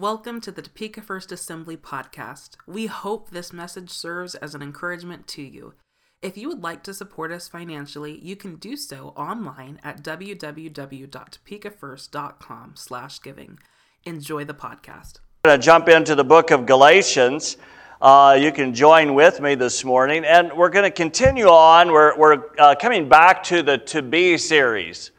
Welcome to the Topeka First Assembly podcast. We hope this message serves as an encouragement to you. If you would like to support us financially, you can do so online at www.topekafirst.com slash giving. Enjoy the podcast. I'm going to jump into the book of Galatians. Uh, you can join with me this morning, and we're going to continue on. We're, we're uh, coming back to the To Be series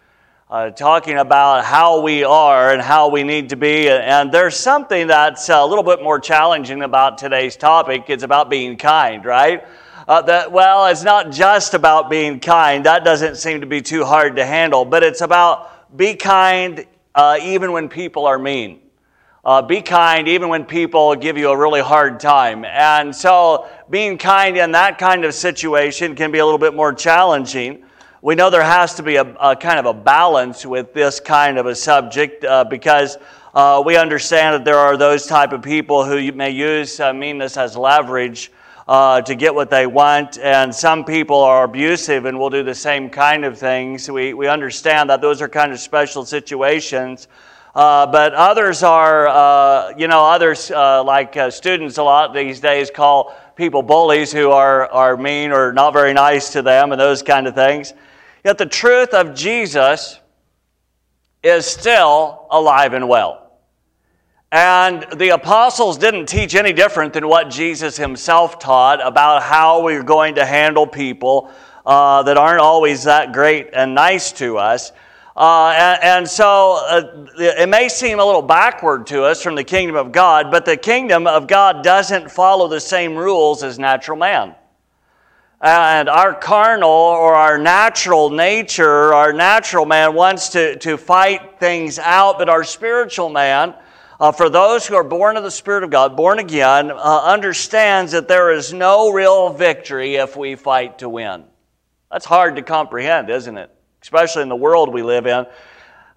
uh, talking about how we are and how we need to be. And there's something that's a little bit more challenging about today's topic. It's about being kind, right? Uh, that, well, it's not just about being kind. That doesn't seem to be too hard to handle, but it's about be kind uh, even when people are mean. Uh, be kind even when people give you a really hard time. And so, being kind in that kind of situation can be a little bit more challenging we know there has to be a, a, kind of a balance with this kind of a subject uh, because uh, we understand that there are those type of people who may use uh, meanness as leverage uh, to get what they want, and some people are abusive and will do the same kind of things. We, we understand that those are kind of special situations. Uh, but others are, uh, you know, others like students a lot these days call people bullies who are, are mean or not very nice to them and those kind of things. Yet the truth of Jesus is still alive and well. And the apostles didn't teach any different than what Jesus himself taught about how we're going to handle people uh, that aren't always that great and nice to us. Uh, and, and, so uh, it may seem a little backward to us from the kingdom of God, but the kingdom of God doesn't follow the same rules as natural man and our carnal or our natural nature, our natural man wants to, to fight things out, but our spiritual man, uh, for those who are born of the Spirit of God, born again, uh, understands that there is no real victory if we fight to win. That's hard to comprehend, isn't it? Especially in the world we live in.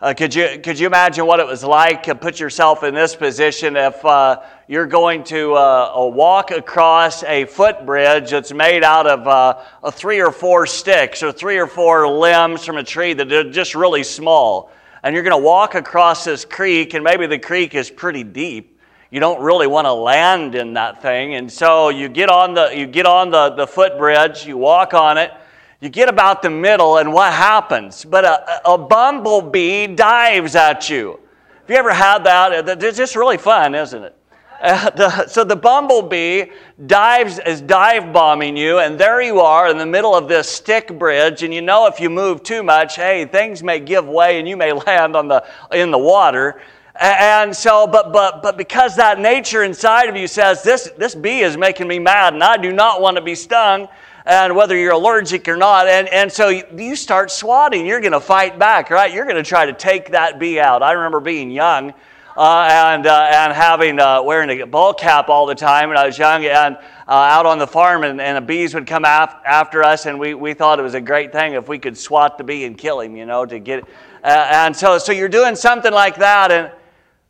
Uh, could, you, could you imagine what it was like to put yourself in this position if uh, you're going to uh, walk across a footbridge that's made out of uh, three or four sticks or three or four limbs from a tree that are just really small? And you're going to walk across this creek, and maybe the creek is pretty deep. You don't really want to land in that thing. And so you get on the, you get on the, the footbridge, you walk on it, you get about the middle, and what happens? But a, a bumblebee dives at you. Have you ever had that? It's just really fun, isn't it? Uh, so the bumblebee dives is dive bombing you, and there you are in the middle of this stick bridge. And you know, if you move too much, hey, things may give way, and you may land on the in the water. And so, but but but because that nature inside of you says this this bee is making me mad, and I do not want to be stung and whether you're allergic or not. And, and so you start swatting. You're going to fight back, right? You're going to try to take that bee out. I remember being young uh, and, uh, and having, uh, wearing a ball cap all the time when I was young and uh, out on the farm, and, and the bees would come af- after us, and we, we thought it was a great thing if we could swat the bee and kill him, you know, to get uh, and so, so you're doing something like that, and,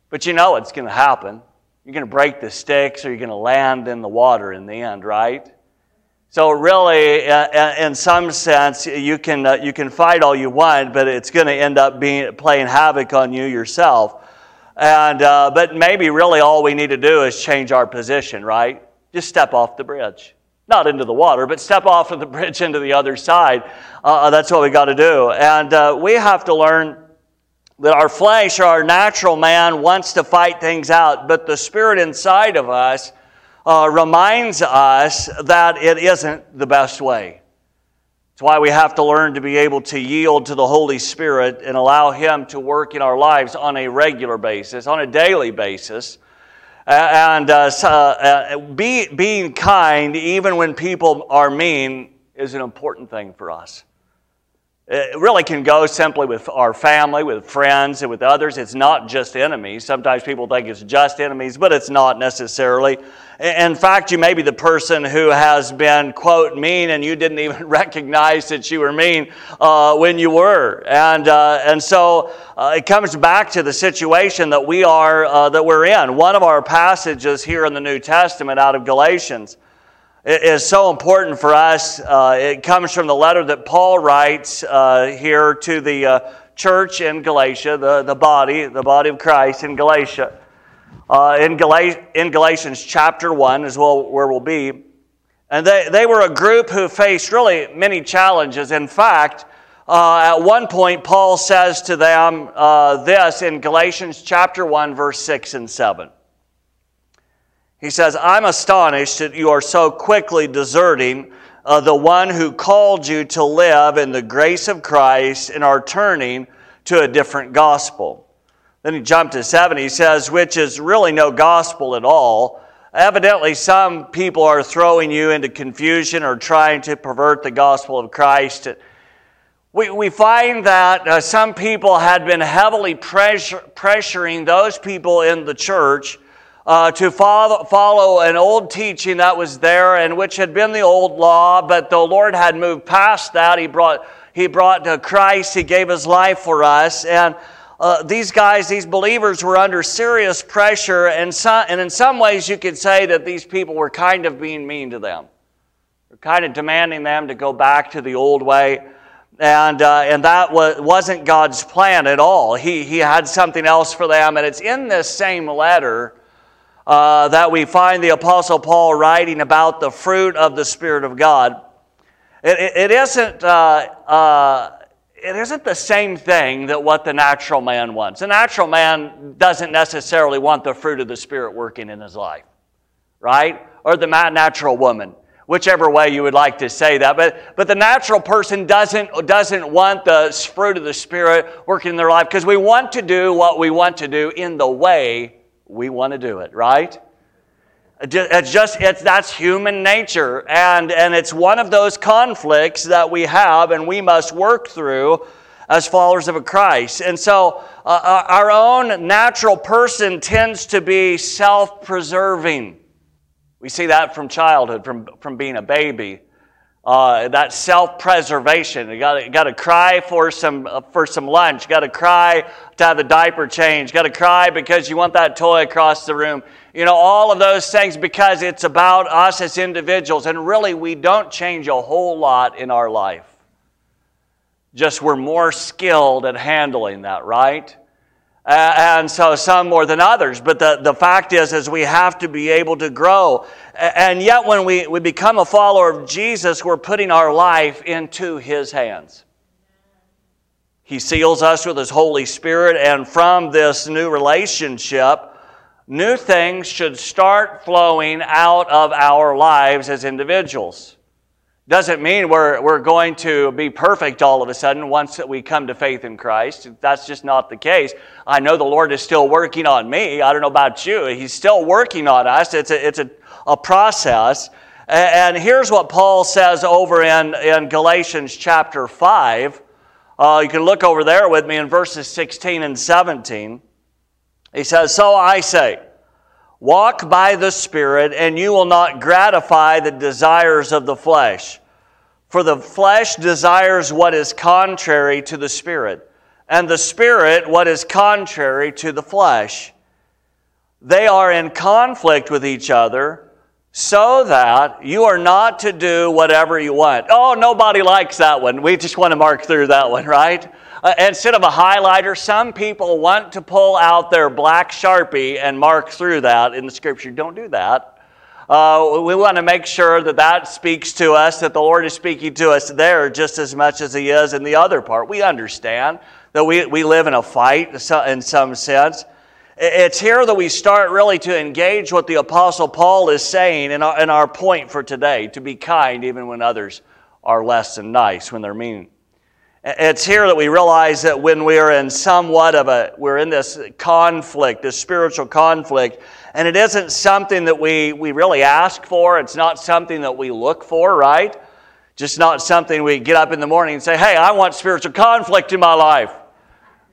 but you know it's going to happen. You're going to break the sticks or you're going to land in the water in the end, right? So, really, uh, uh, in some sense, you can, uh, you can fight all you want, but it's going to end up being, playing havoc on you yourself. And, uh, but maybe really all we need to do is change our position, right? Just step off the bridge. Not into the water, but step off of the bridge into the other side. That's what we got to do. And we have to learn that our flesh, our natural man, wants to fight things out, but the spirit inside of us uh, reminds us that it isn't the best way. It's why we have to learn to be able to yield to the Holy Spirit and allow Him to work in our lives on a regular basis, on a daily basis. And uh, uh, be, being kind, even when people are mean, is an important thing for us. It really can go simply with our family, with friends, and with others. It's not just enemies. Sometimes people think it's just enemies, but it's not necessarily. In fact, you may be the person who has been, quote, mean, and you didn't even recognize that you were mean uh, when you were. And, uh, and so uh, it comes back to the situation that we are, uh, that we're in. One of our passages here in the New Testament out of Galatians is so important for us. Uh, it comes from the letter that Paul writes uh, here to the uh, church in Galatia, the, the body, the body of Christ in Galatia. uh, in, Gal- in Galatians chapter 1, is well where we'll be. And they, they were a group who faced really many challenges. In fact, uh, at one point, Paul says to them uh, this in Galatians chapter 1, verse 6 and 7. He says, I'm astonished that you are so quickly deserting uh, the one who called you to live in the grace of Christ and are turning to a different gospel. Then he jumped to 7. He says, which is really no gospel at all. Evidently, some people are throwing you into confusion or trying to pervert the gospel of Christ. We, we find that uh, some people had been heavily pressure, pressuring those people in the church uh, to follow, follow an old teaching that was there and which had been the old law, but the Lord had moved past that. He brought, he brought uh, Christ, He gave His life for us. And uh, these guys, these believers, were under serious pressure, and, some, and in some ways, you could say that these people were kind of being mean to them. They're kind of demanding them to go back to the old way. And, uh, and that was, wasn't God's plan at all. He, he had something else for them. And it's in this same letter uh, that we find the Apostle Paul writing about the fruit of the Spirit of God. It, it, it isn't, uh, uh, it isn't the same thing that what the natural man wants. The natural man doesn't necessarily want the fruit of the Spirit working in his life, right? Or the natural woman whichever way you would like to say that. But, but the natural person doesn't, doesn't want the fruit of the Spirit working in their life because we want to do what we want to do in the way we want to do it, right? It's just, it's, that's human nature. And, and it's one of those conflicts that we have and we must work through as followers of a Christ. And so uh, uh our own natural person tends to be self preserving. We see that from childhood, from, from being a baby. Uh, that self-preservation. You got got to cry for some uh, for some lunch. You got to cry to have the diaper changed. You got to cry because you want that toy across the room. You know all of those things because it's about us as individuals, and really we don't change a whole lot in our life. Just we're more skilled at handling that, right? Uh, and so some more than others. But the, the fact is, is we have to be able to grow. And yet when we, we become a follower of Jesus, we're putting our life into his hands. He seals us with his Holy Spirit, and from this new relationship, new things should start flowing out of our lives as individuals. Doesn't mean we're, we're going to be perfect all of a sudden once that we come to faith in Christ. That's just not the case. I know the Lord is still working on me. I don't know about you. He's still working on us. It's a, it's a, a process. And here's what Paul says over in, in Galatians chapter 5. Uh, you can look over there with me in verses 16 and 17. He says, So I say, Walk by the Spirit, and you will not gratify the desires of the flesh. For the flesh desires what is contrary to the Spirit, and the Spirit what is contrary to the flesh. They are in conflict with each other, so that you are not to do whatever you want. Oh, nobody likes that one. We just want to mark through that one, right? Uh, instead of a highlighter, some people want to pull out their black sharpie and mark through that in the scripture. Don't do that. Uh, we want to make sure that that speaks to us, that the Lord is speaking to us there just as much as He is in the other part. We understand that we, we live in a fight in some sense. It's here that we start really to engage what the Apostle Paul is saying in our, in our point for today to be kind even when others are less than nice, when they're mean. It's here that we realize that when we're in somewhat of a, we're in this conflict, this spiritual conflict, and it isn't something that we, we really ask for. It's not something that we look for, right? Just not something we get up in the morning and say, hey, I want spiritual conflict in my life.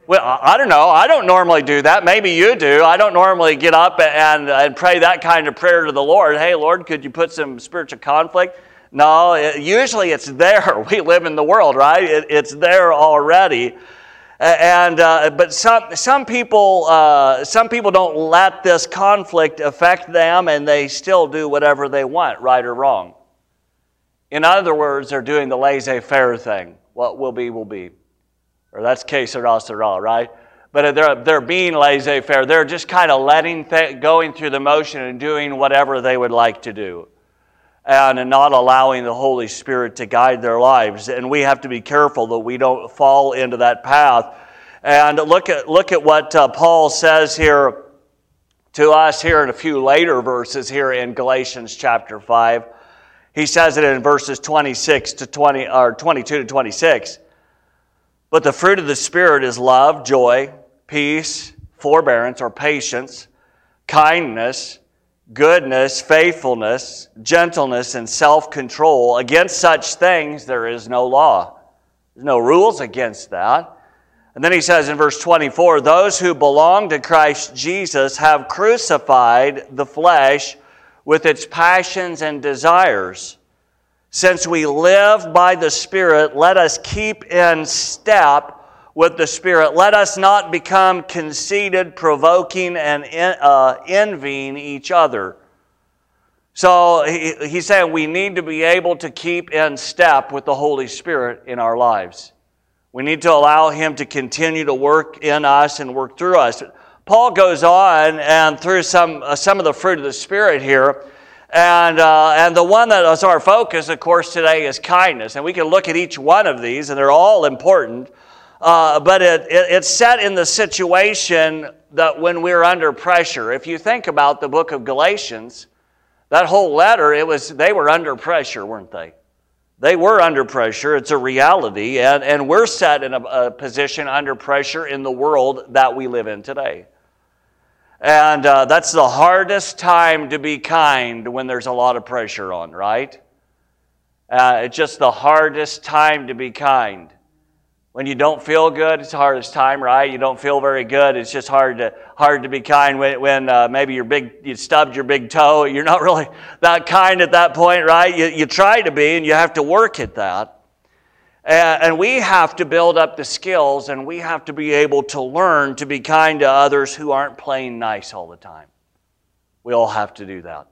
Well, I don't know. I don't normally do that. Maybe you do. I don't normally get up and, and pray that kind of prayer to the Lord. Hey, Lord, could you put some spiritual conflict? No, it, usually it's there. We live in the world, right? It, it's there already. And uh, but some some people uh, some people don't let this conflict affect them, and they still do whatever they want, right or wrong. In other words, they're doing the laissez-faire thing. What will be will be, or that's que sera sera, right? but they're, they're being laissez faire. They're just kind of letting, th- going through the motion and doing whatever they would like to do. And not allowing the Holy Spirit to guide their lives. And we have to be careful that we don't fall into that path. And look at, look at what uh, Paul says here to us here in a few later verses here in Galatians chapter 5. He says it in verses 26 to 20, or 22 to 26. But the fruit of the Spirit is love, joy, peace, forbearance or patience, kindness, goodness, faithfulness, gentleness, and self control. Against such things there is no law. There's no rules against that. And then he says in verse 24 those who belong to Christ Jesus have crucified the flesh with its passions and desires. Since we live by the Spirit, let us keep in step with the Spirit. Let us not become conceited, provoking, and uh, envying each other. So he, he's saying we need to be able to keep in step with the Holy Spirit in our lives. We need to allow Him to continue to work in us and work through us. Paul goes on and through some, uh, some of the fruit of the Spirit here. And, uh, and the one that is our focus, of course, today is kindness. And we can look at each one of these, and they're all important. Uh, but it, it, it's set in the situation that when we're under pressure. If you think about the book of Galatians, that whole letter, it was they were under pressure, weren't they? They were under pressure. It's a reality. And, and we're set in a, a position under pressure in the world that we live in today. And uh, that's the hardest time to be kind when there's a lot of pressure on, right? Uh, it's just the hardest time to be kind. When you don't feel good, it's hardest time, right? You don't feel very good. It's just hard to hard to be kind when, when uh, maybe big you stubbed your big toe. You're not really that kind at that point, right? You, you try to be, and you have to work at that. And we have to build up the skills and we have to be able to learn to be kind to others who aren't playing nice all the time. We all have to do that.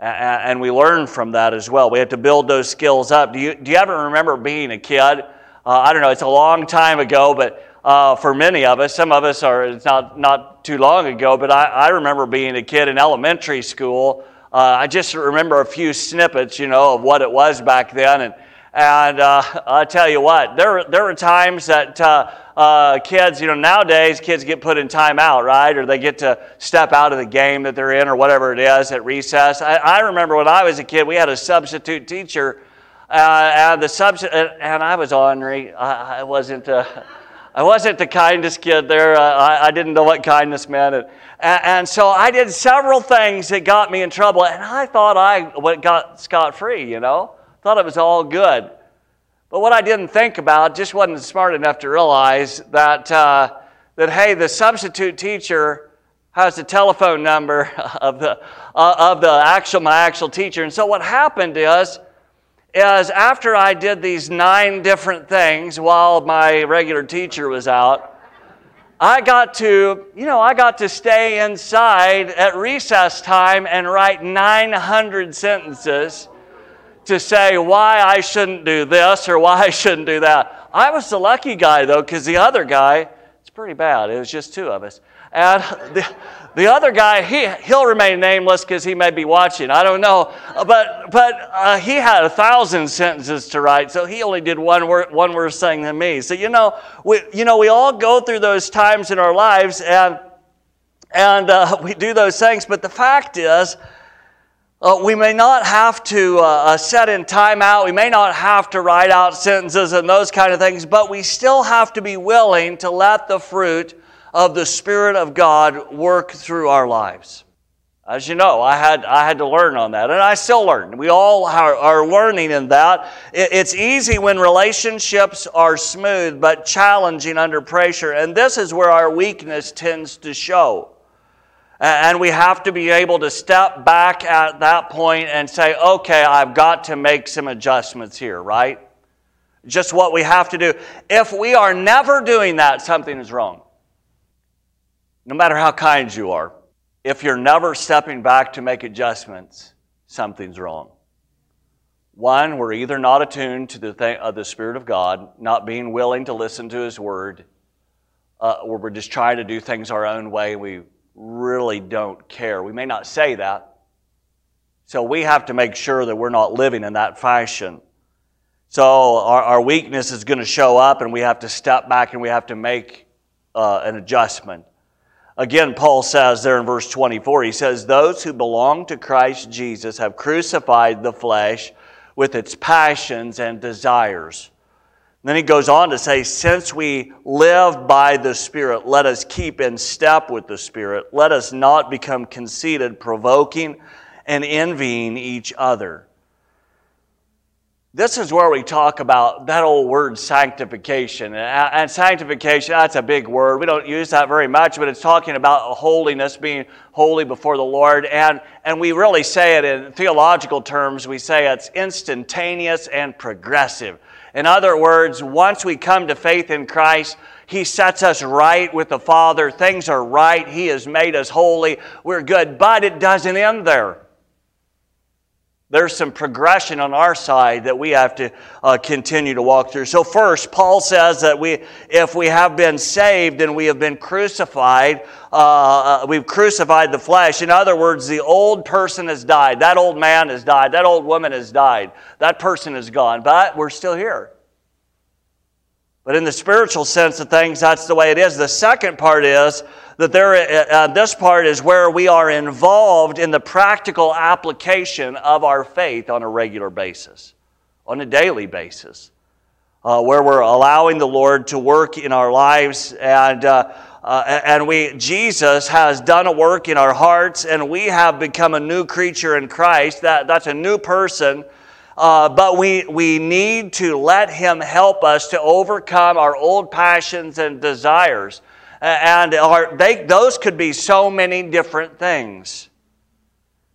And we learn from that as well. We have to build those skills up. Do you, do you ever remember being a kid? Uh, I don't know, it's a long time ago, but uh, for many of us, some of us are, it's not, not too long ago, but I, I remember being a kid in elementary school. Uh, I just remember a few snippets, you know, of what it was back then. And and uh, I tell you what, there, there are times that uh, uh, kids, you know, nowadays kids get put in timeout, right? Or they get to step out of the game that they're in or whatever it is at recess. I, I remember when I was a kid, we had a substitute teacher. Uh, and the substitute, and I was ornery. I, I wasn't. Uh, I wasn't the kindest kid there. Uh, I, I, didn't know what kindness meant. And, and, so I did several things that got me in trouble. And I thought I got scot free, you know. Thought it was all good. But what I didn't think about, just wasn't smart enough to realize that, uh, that hey, the substitute teacher has the telephone number of the, uh, of the actual, my actual teacher. And so what happened is, is after I did these nine different things while my regular teacher was out, I got to, you know, I got to stay inside at recess time and write 900 sentences to say why I shouldn't do this or why I shouldn't do that. I was the lucky guy, though, because the other guy, it's pretty bad. It was just two of us. And the, the other guy, he, he'll remain nameless because he may be watching. I don't know. But, but uh, he had a thousand sentences to write, so he only did one, word, one worse thing than me. So, you know, we, you know, we all go through those times in our lives and, and uh, we do those things. But the fact is, uh, we may not have to uh, uh, set in time out. We may not have to write out sentences and those kind of things, but we still have to be willing to let the fruit of the Spirit of God work through our lives. As you know, I had, I had to learn on that, and I still learn. We all are, are learning in that. It, it's easy when relationships are smooth, but challenging under pressure, and this is where our weakness tends to show. And we have to be able to step back at that point and say, okay, I've got to make some adjustments here, right? Just what we have to do. If we are never doing that, something is wrong. No matter how kind you are, if you're never stepping back to make adjustments, something's wrong. One, we're either not attuned to the, uh, the Spirit of God, not being willing to listen to His Word, uh, where we're just trying to do things our own way. We really don't care. We may not say that. So we have to make sure that we're not living in that fashion. So our, our weakness is going to show up, and we have to step back and we have to make uh, an adjustment. Again, Paul says there in verse 24, he says, Those who belong to Christ Jesus have crucified the flesh with its passions and desires. then he goes on to say, Since we live by the Spirit, let us keep in step with the Spirit. Let us not become conceited, provoking, and envying each other. This is where we talk about that old word sanctification. Uh, and sanctification, that's a big word. We don't use that very much, but it's talking about holiness, being holy before the Lord. And, and we really say it in theological terms, we say it's instantaneous and progressive. In other words, once we come to faith in Christ, He sets us right with the Father. Things are right. He has made us holy. We're good. But it doesn't end there there's some progression on our side that we have to uh, continue to walk through. So, first, Paul says that we, if we have been saved and we have been crucified, uh, uh, we've crucified the flesh. In other words, the old person has died. That old man has died. That old woman has died. That person is gone. But we're still here. But in the spiritual sense of things, that's the way it is. The second part is that there, uh, uh, this part is where we are involved in the practical application of our faith on a regular basis, on a daily basis, uh, where we're allowing the Lord to work in our lives. And, uh, uh, and we, Jesus has done a work in our hearts, and we have become a new creature in Christ. That, that's a new person. Uh, but we, we need to let Him help us to overcome our old passions and desires Uh, and are, they, those could be so many different things.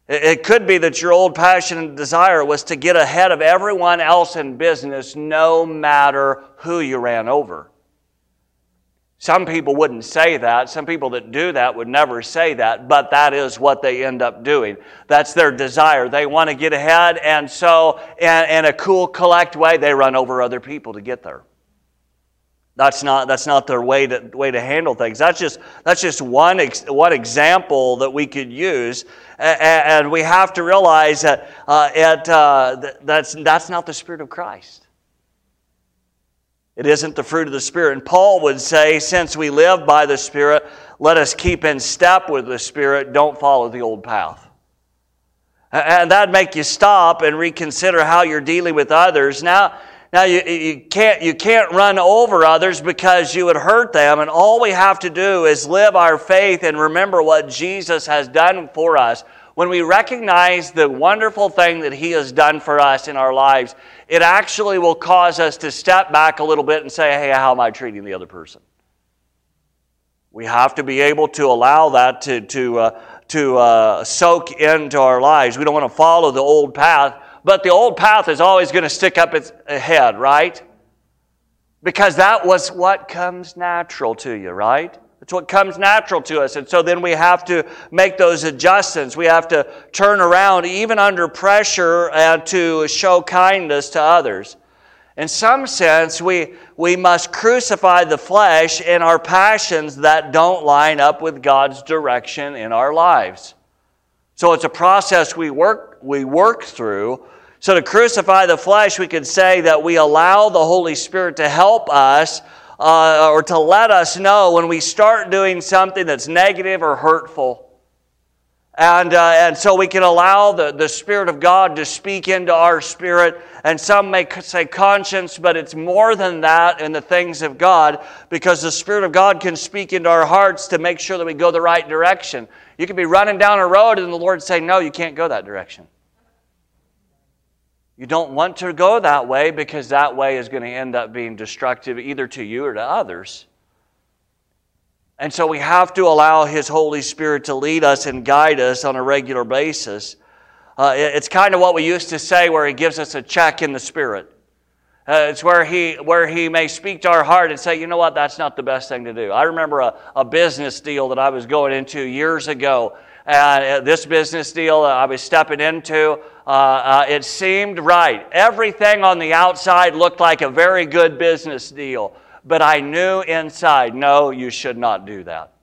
It, could be that your old passion and desire was to get ahead of everyone else in business, no matter who you ran over. Some people wouldn't say that. Some people that do that would never say that, but that is what they end up doing. That's their desire. They want to get ahead, and so, in a cool, collect way, they run over other people to get there. That's not, that's not their way to, way to handle things. That's just, that's just one, ex, one example that we could use. And, and we have to realize that uh, it, uh, that's, that's not the Spirit of Christ. It isn't the fruit of the Spirit. And Paul would say, since we live by the Spirit, let us keep in step with the Spirit. Don't follow the old path. And that'd make you stop and reconsider how you're dealing with others. Now, now, you, you, can't, you can't run over others because you would hurt them, and all we have to do is live our faith and remember what Jesus has done for us. When we recognize the wonderful thing that He has done for us in our lives, it actually will cause us to step back a little bit and say, hey, how am I treating the other person? We have to be able to allow that to, to, uh, to uh, soak into our lives. We don't want to follow the old path but the old path is always going to stick up its head, right? Because that was what comes natural to you, right? It's what comes natural to us. And so then we have to make those adjustments. We have to turn around, even under pressure, to show kindness to others. In some sense, we, we must crucify the flesh and our passions that don't line up with God's direction in our lives. So it's a process we work, we work through. So to crucify the flesh, we could say that we allow the Holy Spirit to help us uh, or to let us know when we start doing something that's negative or hurtful. And, uh, and so we can allow the, the Spirit of God to speak into our spirit. And some may say conscience, but it's more than that in the things of God because the Spirit of God can speak into our hearts to make sure that we go the right direction. You could be running down a road and the Lord say, No, you can't go that direction. You don't want to go that way because that way is going to end up being destructive either to you or to others. And so we have to allow His Holy Spirit to lead us and guide us on a regular basis. Uh, it's kind of what we used to say where He gives us a check in the Spirit. Uh, it's where he, where he may speak to our heart and say, you know what, that's not the best thing to do. I remember a, a business deal that I was going into years ago. And uh, this business deal I was stepping into, uh, uh, it seemed right. Everything on the outside looked like a very good business deal. but I knew inside, no, you should not do that.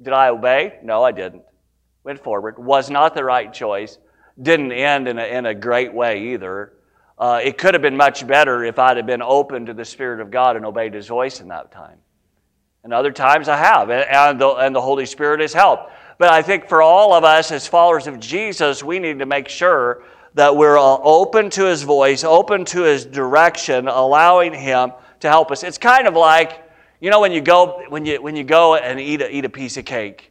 Did I obey? No, I didn't. Went forward. Was not the right choice. Didn't end in a, in a great way either. Uh, it could have been much better if I'd have been open to the Spirit of God and obeyed His voice in that time. And other times I have, and the, and the Holy Spirit has helped. But I think for all of us as followers of Jesus, we need to make sure that we're uh, open to His voice, open to His direction, allowing Him to help us. It's kind of like, you know, when you go, when you, when you go and eat a, eat a piece of cake.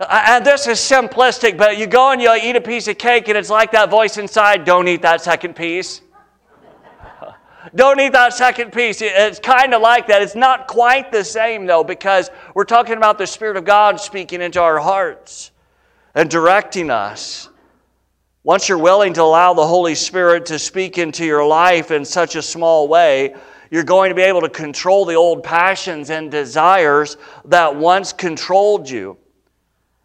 And this is simplistic, but you go and you eat a piece of cake, and it's like that voice inside don't eat that second piece. Don't eat that second piece. It's kind of like that. It's not quite the same, though, because we're talking about the Spirit of God speaking into our hearts and directing us. Once you're willing to allow the Holy Spirit to speak into your life in such a small way, you're going to be able to control the old passions and desires that once controlled you.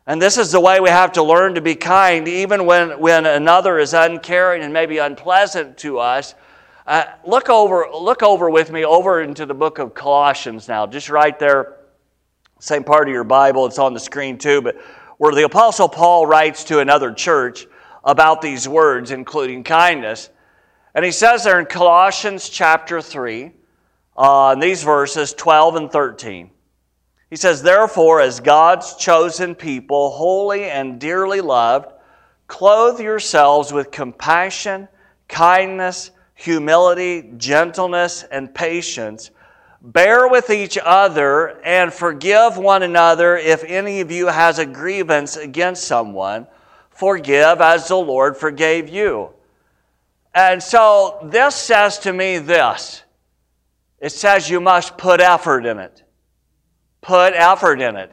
And this is the way we have to learn to be kind, even when, when another is uncaring and maybe unpleasant to us. Uh, look, over, look over with me over into the book of Colossians now, just right there, same part of your Bible, it's on the screen too, but where the Apostle Paul writes to another church about these words, including kindness. And he says there in Colossians chapter 3, uh, in these verses 12 and 13. He says, Therefore, as God's chosen people, holy and dearly loved, clothe yourselves with compassion, kindness, humility, gentleness, and patience. Bear with each other and forgive one another if any of you has a grievance against someone. Forgive as the Lord forgave you. And so this says to me this it says you must put effort in it put effort in it.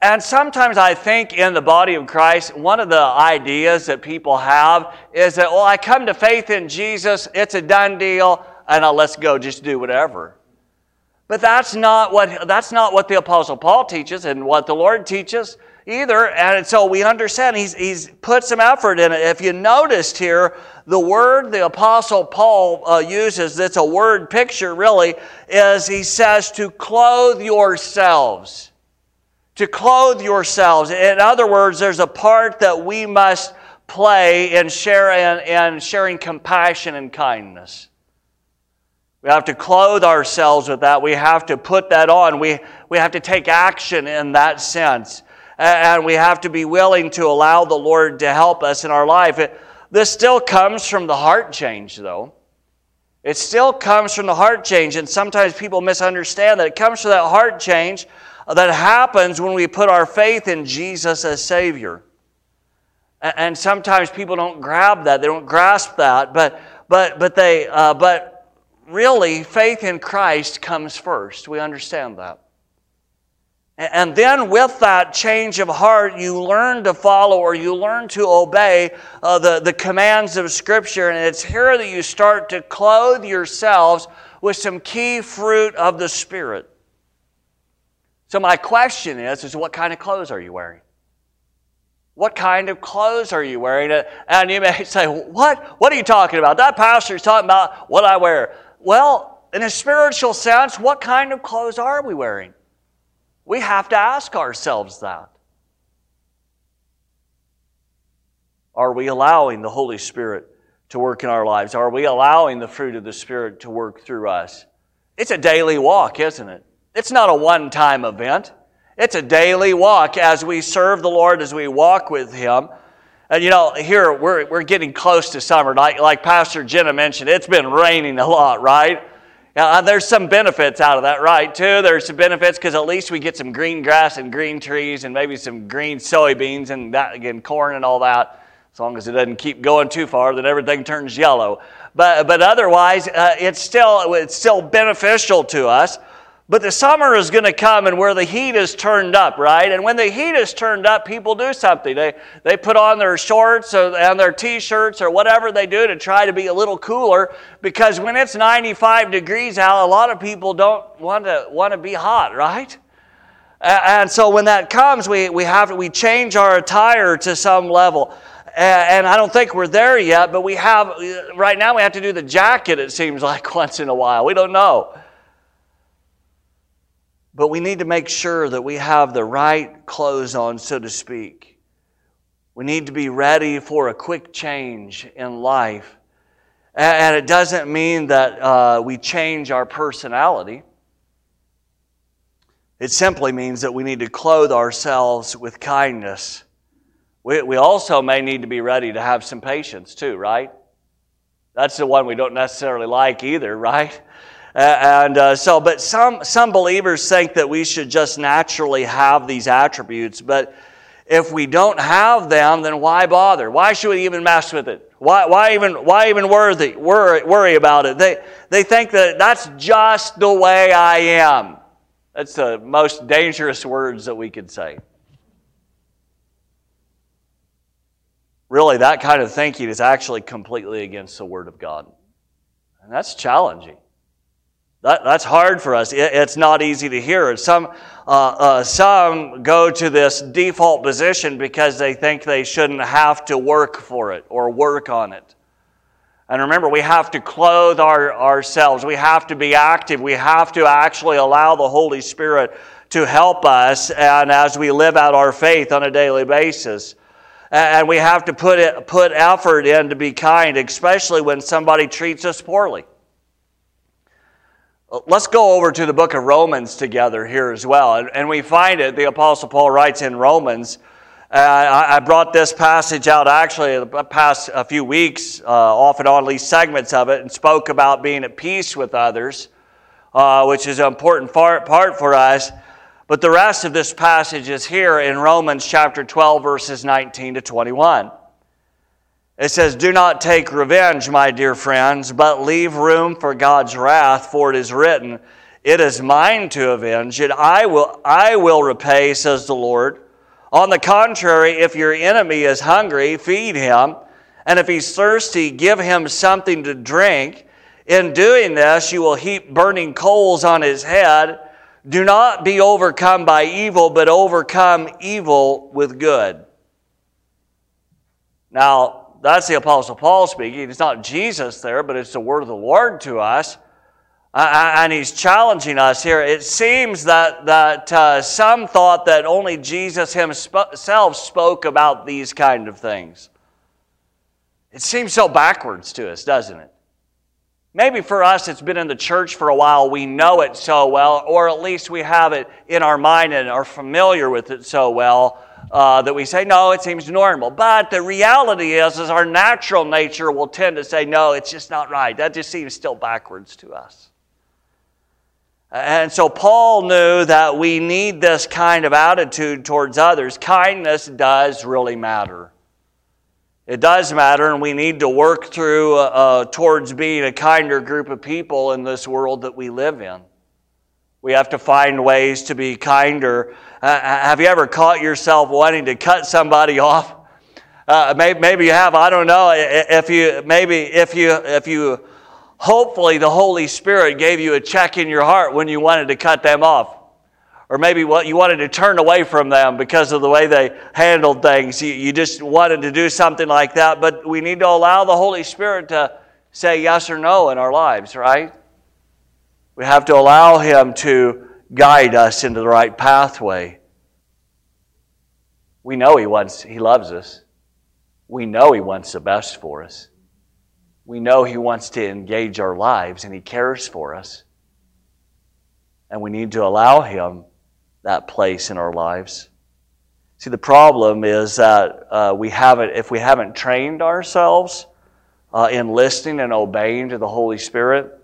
And sometimes I think in the body of Christ, one of the ideas that people have is that, well, I come to faith in Jesus, it's a done deal, and I'll let's go, just do whatever. But that's not what that's not what the Apostle Paul teaches and what the Lord teaches either. And so we understand he's he's put some effort in it. If you noticed here, the word the Apostle Paul uh, uses, that's a word picture really, is he says to clothe yourselves. To clothe yourselves. In other words, there's a part that we must play in, share, in, in sharing compassion and kindness. We have to clothe ourselves with that. We have to put that on. We, we have to take action in that sense. And we have to be willing to allow the Lord to help us in our life. It, this still comes from the heart change, though. It still comes from the heart change, and sometimes people misunderstand that it comes from that heart change that happens when we put our faith in Jesus as Savior. And sometimes people don't grab that, they don't grasp that, but, but, but, they, uh, but really, faith in Christ comes first. We understand that. And then, with that change of heart, you learn to follow or you learn to obey uh, the, the commands of Scripture. And it's here that you start to clothe yourselves with some key fruit of the Spirit. So, my question is, is what kind of clothes are you wearing? What kind of clothes are you wearing? And you may say, What? What are you talking about? That pastor is talking about what I wear. Well, in a spiritual sense, what kind of clothes are we wearing? We have to ask ourselves that. Are we allowing the Holy Spirit to work in our lives? Are we allowing the fruit of the Spirit to work through us? It's a daily walk, isn't it? It's not a one time event. It's a daily walk as we serve the Lord, as we walk with Him. And you know, here we're, we're getting close to summer. Like, like Pastor Jenna mentioned, it's been raining a lot, right? Now, there's some benefits out of that, right? Too, there's some benefits because at least we get some green grass and green trees and maybe some green soybeans and that again, corn and all that. As long as it doesn't keep going too far, then everything turns yellow. But but otherwise, uh, it's still it's still beneficial to us. But the summer is going to come and where the heat is turned up, right? And when the heat is turned up, people do something. They, they put on their shorts or, and their t shirts or whatever they do to try to be a little cooler because when it's 95 degrees out, a lot of people don't want to, want to be hot, right? And so when that comes, we, we have we change our attire to some level. and I don't think we're there yet, but we have, right now, we have to do the jacket, it seems like, once in a while. We don't know. But we need to make sure that we have the right clothes on, so to speak. We need to be ready for a quick change in life. And it doesn't mean that uh, we change our personality. It simply means that we need to clothe ourselves with kindness. We, we also may need to be ready to have some patience too, right? That's the one we don't necessarily like either, right? And uh, so, but some, some believers think that we should just naturally have these attributes. But if we don't have them, then why bother? Why should we even mess with it? Why, why even, why even worthy, worry, worry about it? They, they think that that's just the way I am. That's the most dangerous words that we could say. Really, that kind of thinking is actually completely against the Word of God. And that's challenging. That, that's hard for us. It, it's not easy to hear. Some, uh, uh, some go to this default position because they think they shouldn't have to work for it or work on it. And remember, we have to clothe our, ourselves. We have to be active. We have to actually allow the Holy Spirit to help us and as we live out our faith on a daily basis. And we have to put, it, put effort in to be kind, especially when somebody treats us poorly. Let's go over to the book of Romans together here as well. And, and we find it, the Apostle Paul writes in Romans. Uh, I, brought this passage out actually the past a few weeks, uh, off and on, at least segments of it, and spoke about being at peace with others, uh, which is an important part for us. But the rest of this passage is here in Romans chapter 12, verses 19 to 21. It says, Do not take revenge, my dear friends, but leave room for God's wrath, for it is written, It is mine to avenge it. I will, I will repay, says the Lord. On the contrary, if your enemy is hungry, feed him. And if he's thirsty, give him something to drink. In doing this, you will heap burning coals on his head. Do not be overcome by evil, but overcome evil with good. Now, that's the Apostle Paul speaking. It's not Jesus there, but it's the word of the Lord to us. Uh, and he's challenging us here. It seems that, that uh, some thought that only Jesus himself spoke about these kind of things. It seems so backwards to us, doesn't it? Maybe for us, it's been in the church for a while, we know it so well, or at least we have it in our mind and are familiar with it so well uh, that we say, no, it seems normal. But the reality is, is our natural nature will tend to say, no, it's just not right. That just seems still backwards to us. And so Paul knew that we need this kind of attitude towards others. Kindness does really matter. It does matter, and we need to work through uh, towards being a kinder group of people in this world that we live in. We have to find ways to be kinder. Uh, uh, have you ever caught yourself wanting to cut somebody off? Uh, maybe, maybe you have. I don't know. If you maybe if you if you hopefully the Holy Spirit gave you a check in your heart when you wanted to cut them off. Or maybe what you wanted to turn away from them because of the way they handled things. You, you just wanted to do something like that. But we need to allow the Holy Spirit to say yes or no in our lives, right? We have to allow Him to guide us into the right pathway. We know He wants, He loves us. We know He wants the best for us. We know He wants to engage our lives and He cares for us. And we need to allow Him that place in our lives. See, the problem is that uh, we haven't, if we haven't trained ourselves uh, in listening and obeying to the Holy Spirit,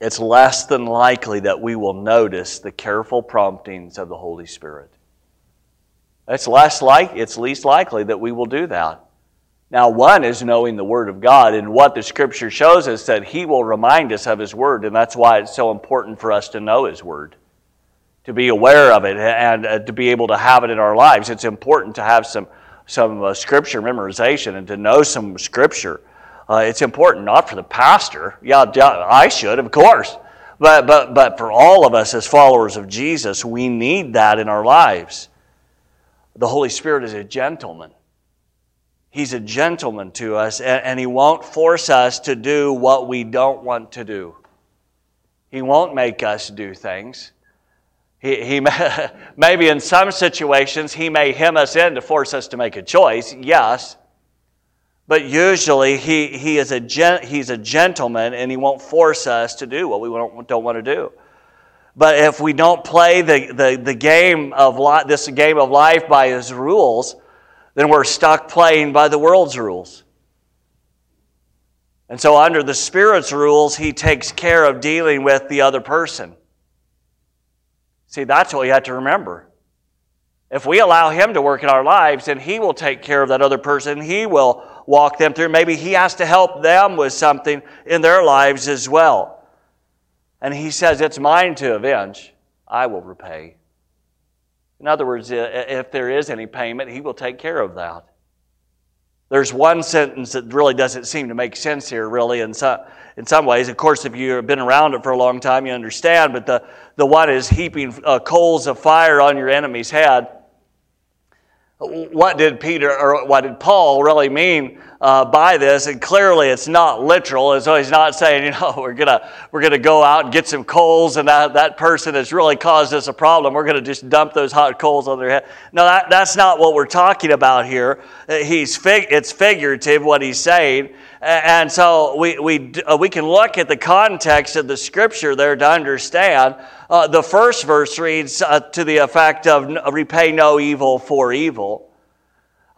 it's less than likely that we will notice the careful promptings of the Holy Spirit. It's less like it's least likely that we will do that. Now, one is knowing the Word of God, and what the Scripture shows us that He will remind us of His Word, and that's why it's so important for us to know His Word, to be aware of it, and uh, to be able to have it in our lives. It's important to have some some uh, Scripture memorization and to know some Scripture. Uh, it's important not for the pastor. Yeah, I should, of course. But, but, but for all of us as followers of Jesus, we need that in our lives. The Holy Spirit is a gentleman. He's a gentleman to us, and, and He won't force us to do what we don't want to do. He won't make us do things. He, he may, maybe in some situations, He may hem us in to force us to make a choice, yes. But usually, he, he is a gen, He's a gentleman and He won't force us to do what we don't, don't want to do. But if we don't play the, the, the game of li- this game of life by His rules, then we're stuck playing by the world's rules. And so, under the Spirit's rules, He takes care of dealing with the other person. See, that's what you have to remember. If we allow Him to work in our lives, then He will take care of that other person. He will walk them through. Maybe He has to help them with something in their lives as well. And He says, It's mine to avenge, I will repay. In other words, if there is any payment, He will take care of that. There's one sentence that really doesn't seem to make sense here, really, in some, in some ways. Of course, if you've been around it for a long time, you understand, but the, the one is heaping uh, coals of fire on your enemy's head what did Peter or what did Paul really mean uh, by this? And clearly, it's not literal. So he's not saying, you know, we're gonna we're gonna go out and get some coals, and that, that person has really caused us a problem. We're gonna just dump those hot coals on their head. No, that, that's not what we're talking about here. Uh, he's fig- it's figurative what he's saying. And so we, we, uh, we can look at the context of the scripture there to understand. Uh, the first verse reads uh, to the effect of repay no evil for evil.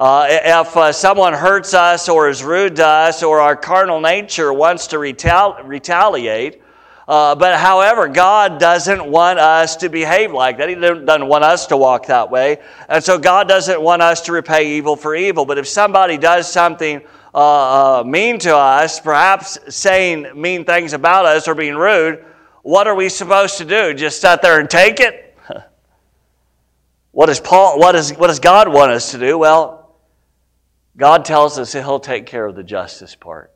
Uh, if uh, someone hurts us or is rude to us or our carnal nature wants to retali- retaliate, uh, but however, God doesn't want us to behave like that. He doesn't want us to walk that way. And so God doesn't want us to repay evil for evil. But if somebody does something uh, uh, mean to us, perhaps saying mean things about us or being rude, what are we supposed to do? Just sit there and take it? what, does Paul, what, is, what does God want us to do? Well, God tells us that He'll take care of the justice part.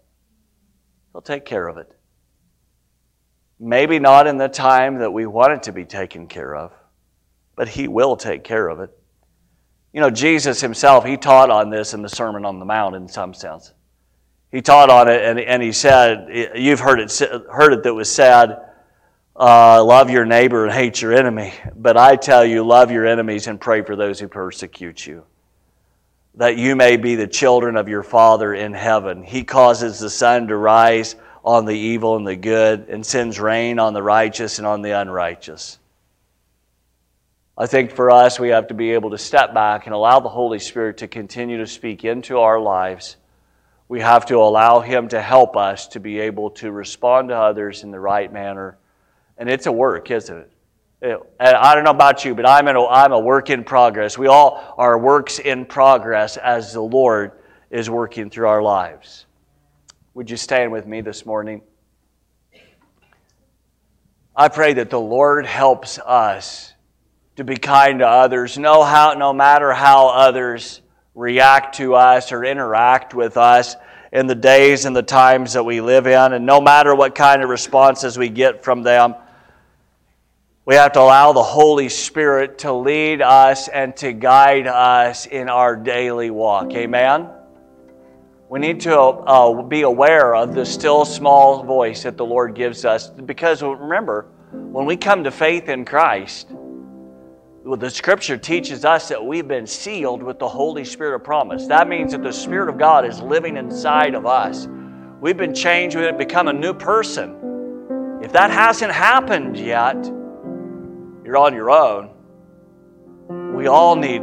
He'll take care of it. Maybe not in the time that we want it to be taken care of, but He will take care of it. You know, Jesus himself, he taught on this in the Sermon on the Mount in some sense. He taught on it and, and he said, You've heard it, heard it that was said, uh, love your neighbor and hate your enemy. But I tell you, love your enemies and pray for those who persecute you, that you may be the children of your Father in heaven. He causes the sun to rise on the evil and the good, and sends rain on the righteous and on the unrighteous. I think for us, we have to be able to step back and allow the Holy Spirit to continue to speak into our lives. We have to allow Him to help us to be able to respond to others in the right manner. And it's a work, isn't it? Uh, I don't know about you, but I'm, a, I'm a work in progress. We all are works in progress as the Lord is working through our lives. Would you stand with me this morning? I pray that the Lord helps us to be kind to others, know how, no matter how others react to us or interact with us in the days and the times that we live in, and no matter what kind of responses we get from them, we have to allow the Holy Spirit to lead us and to guide us in our daily walk. Amen? We need to uh, be aware of the still small voice that the Lord gives us because remember, when we come to faith in Christ, well, the scripture teaches us that we've been sealed with the Holy Spirit of promise. That means that the Spirit of God is living inside of us. We've been changed, we've become a new person. If that hasn't happened yet, you're on your own. We all need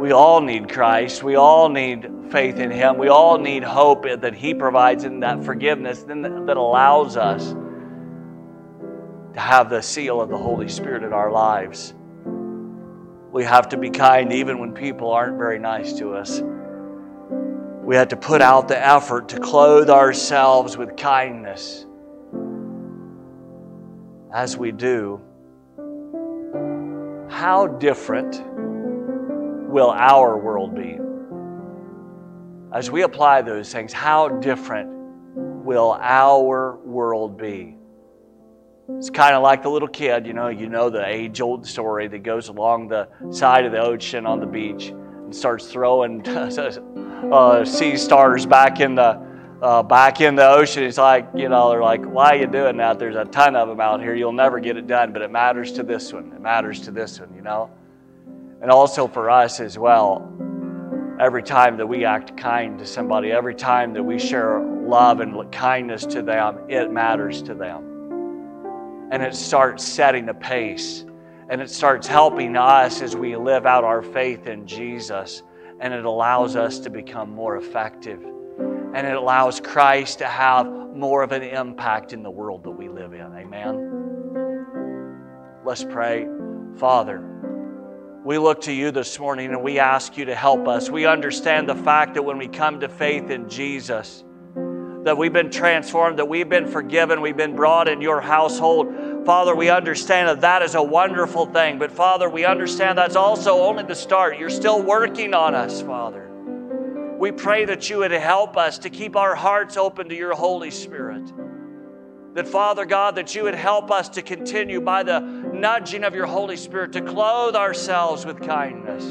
we all need Christ. We all need faith in Him. We all need hope that He provides and that forgiveness that allows us to have the seal of the Holy Spirit in our lives. We have to be kind even when people aren't very nice to us. We have to put out the effort to clothe ourselves with kindness. As we do, how different will our world be? As we apply those things, how different will our world be? It's kind of like the little kid, you know, you know the age old story that goes along the side of the ocean on the beach and starts throwing uh, sea stars back in the uh, back in the ocean. It's like, you know, they're like, why are you doing that? There's a ton of them out here. You'll never get it done, but it matters to this one. It matters to this one, you know? And also for us as well, every time that we act kind to somebody, every time that we share love and kindness to them, it matters to them. And it starts setting a pace and it starts helping us as we live out our faith in Jesus. And it allows us to become more effective. And it allows Christ to have more of an impact in the world that we live in. Amen. Let's pray. Father, we look to you this morning and we ask you to help us. We understand the fact that when we come to faith in Jesus, that we've been transformed, that we've been forgiven, we've been brought in your household. Father, we understand that that is a wonderful thing. But Father, we understand that's also only the start. You're still working on us, Father. We pray that you would help us to keep our hearts open to your Holy Spirit. That, Father God, that you would help us to continue by the nudging of your Holy Spirit to clothe ourselves with kindness,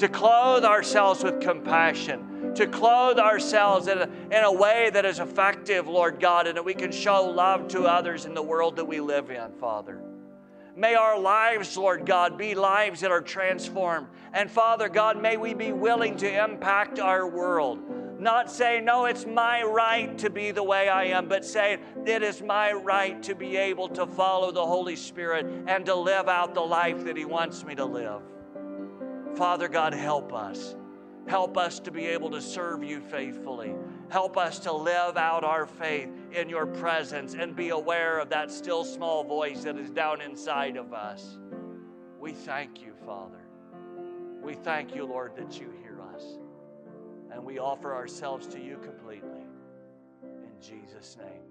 to clothe ourselves with compassion to clothe ourselves in a, in a way that is effective, Lord God, and that we can show love to others in the world that we live in, Father. May our lives, Lord God, be lives that are transformed. And Father God, may we be willing to impact our world. Not say, no, it's my right to be the way I am, but say, it is my right to be able to follow the Holy Spirit and to live out the life that He wants me to live. Father God, help us. Help us to be able to serve you faithfully. Help us to live out our faith in your presence and be aware of that still small voice that is down inside of us. We thank you, Father. We thank you, Lord, that you hear us. And we offer ourselves to you completely. In Jesus' name.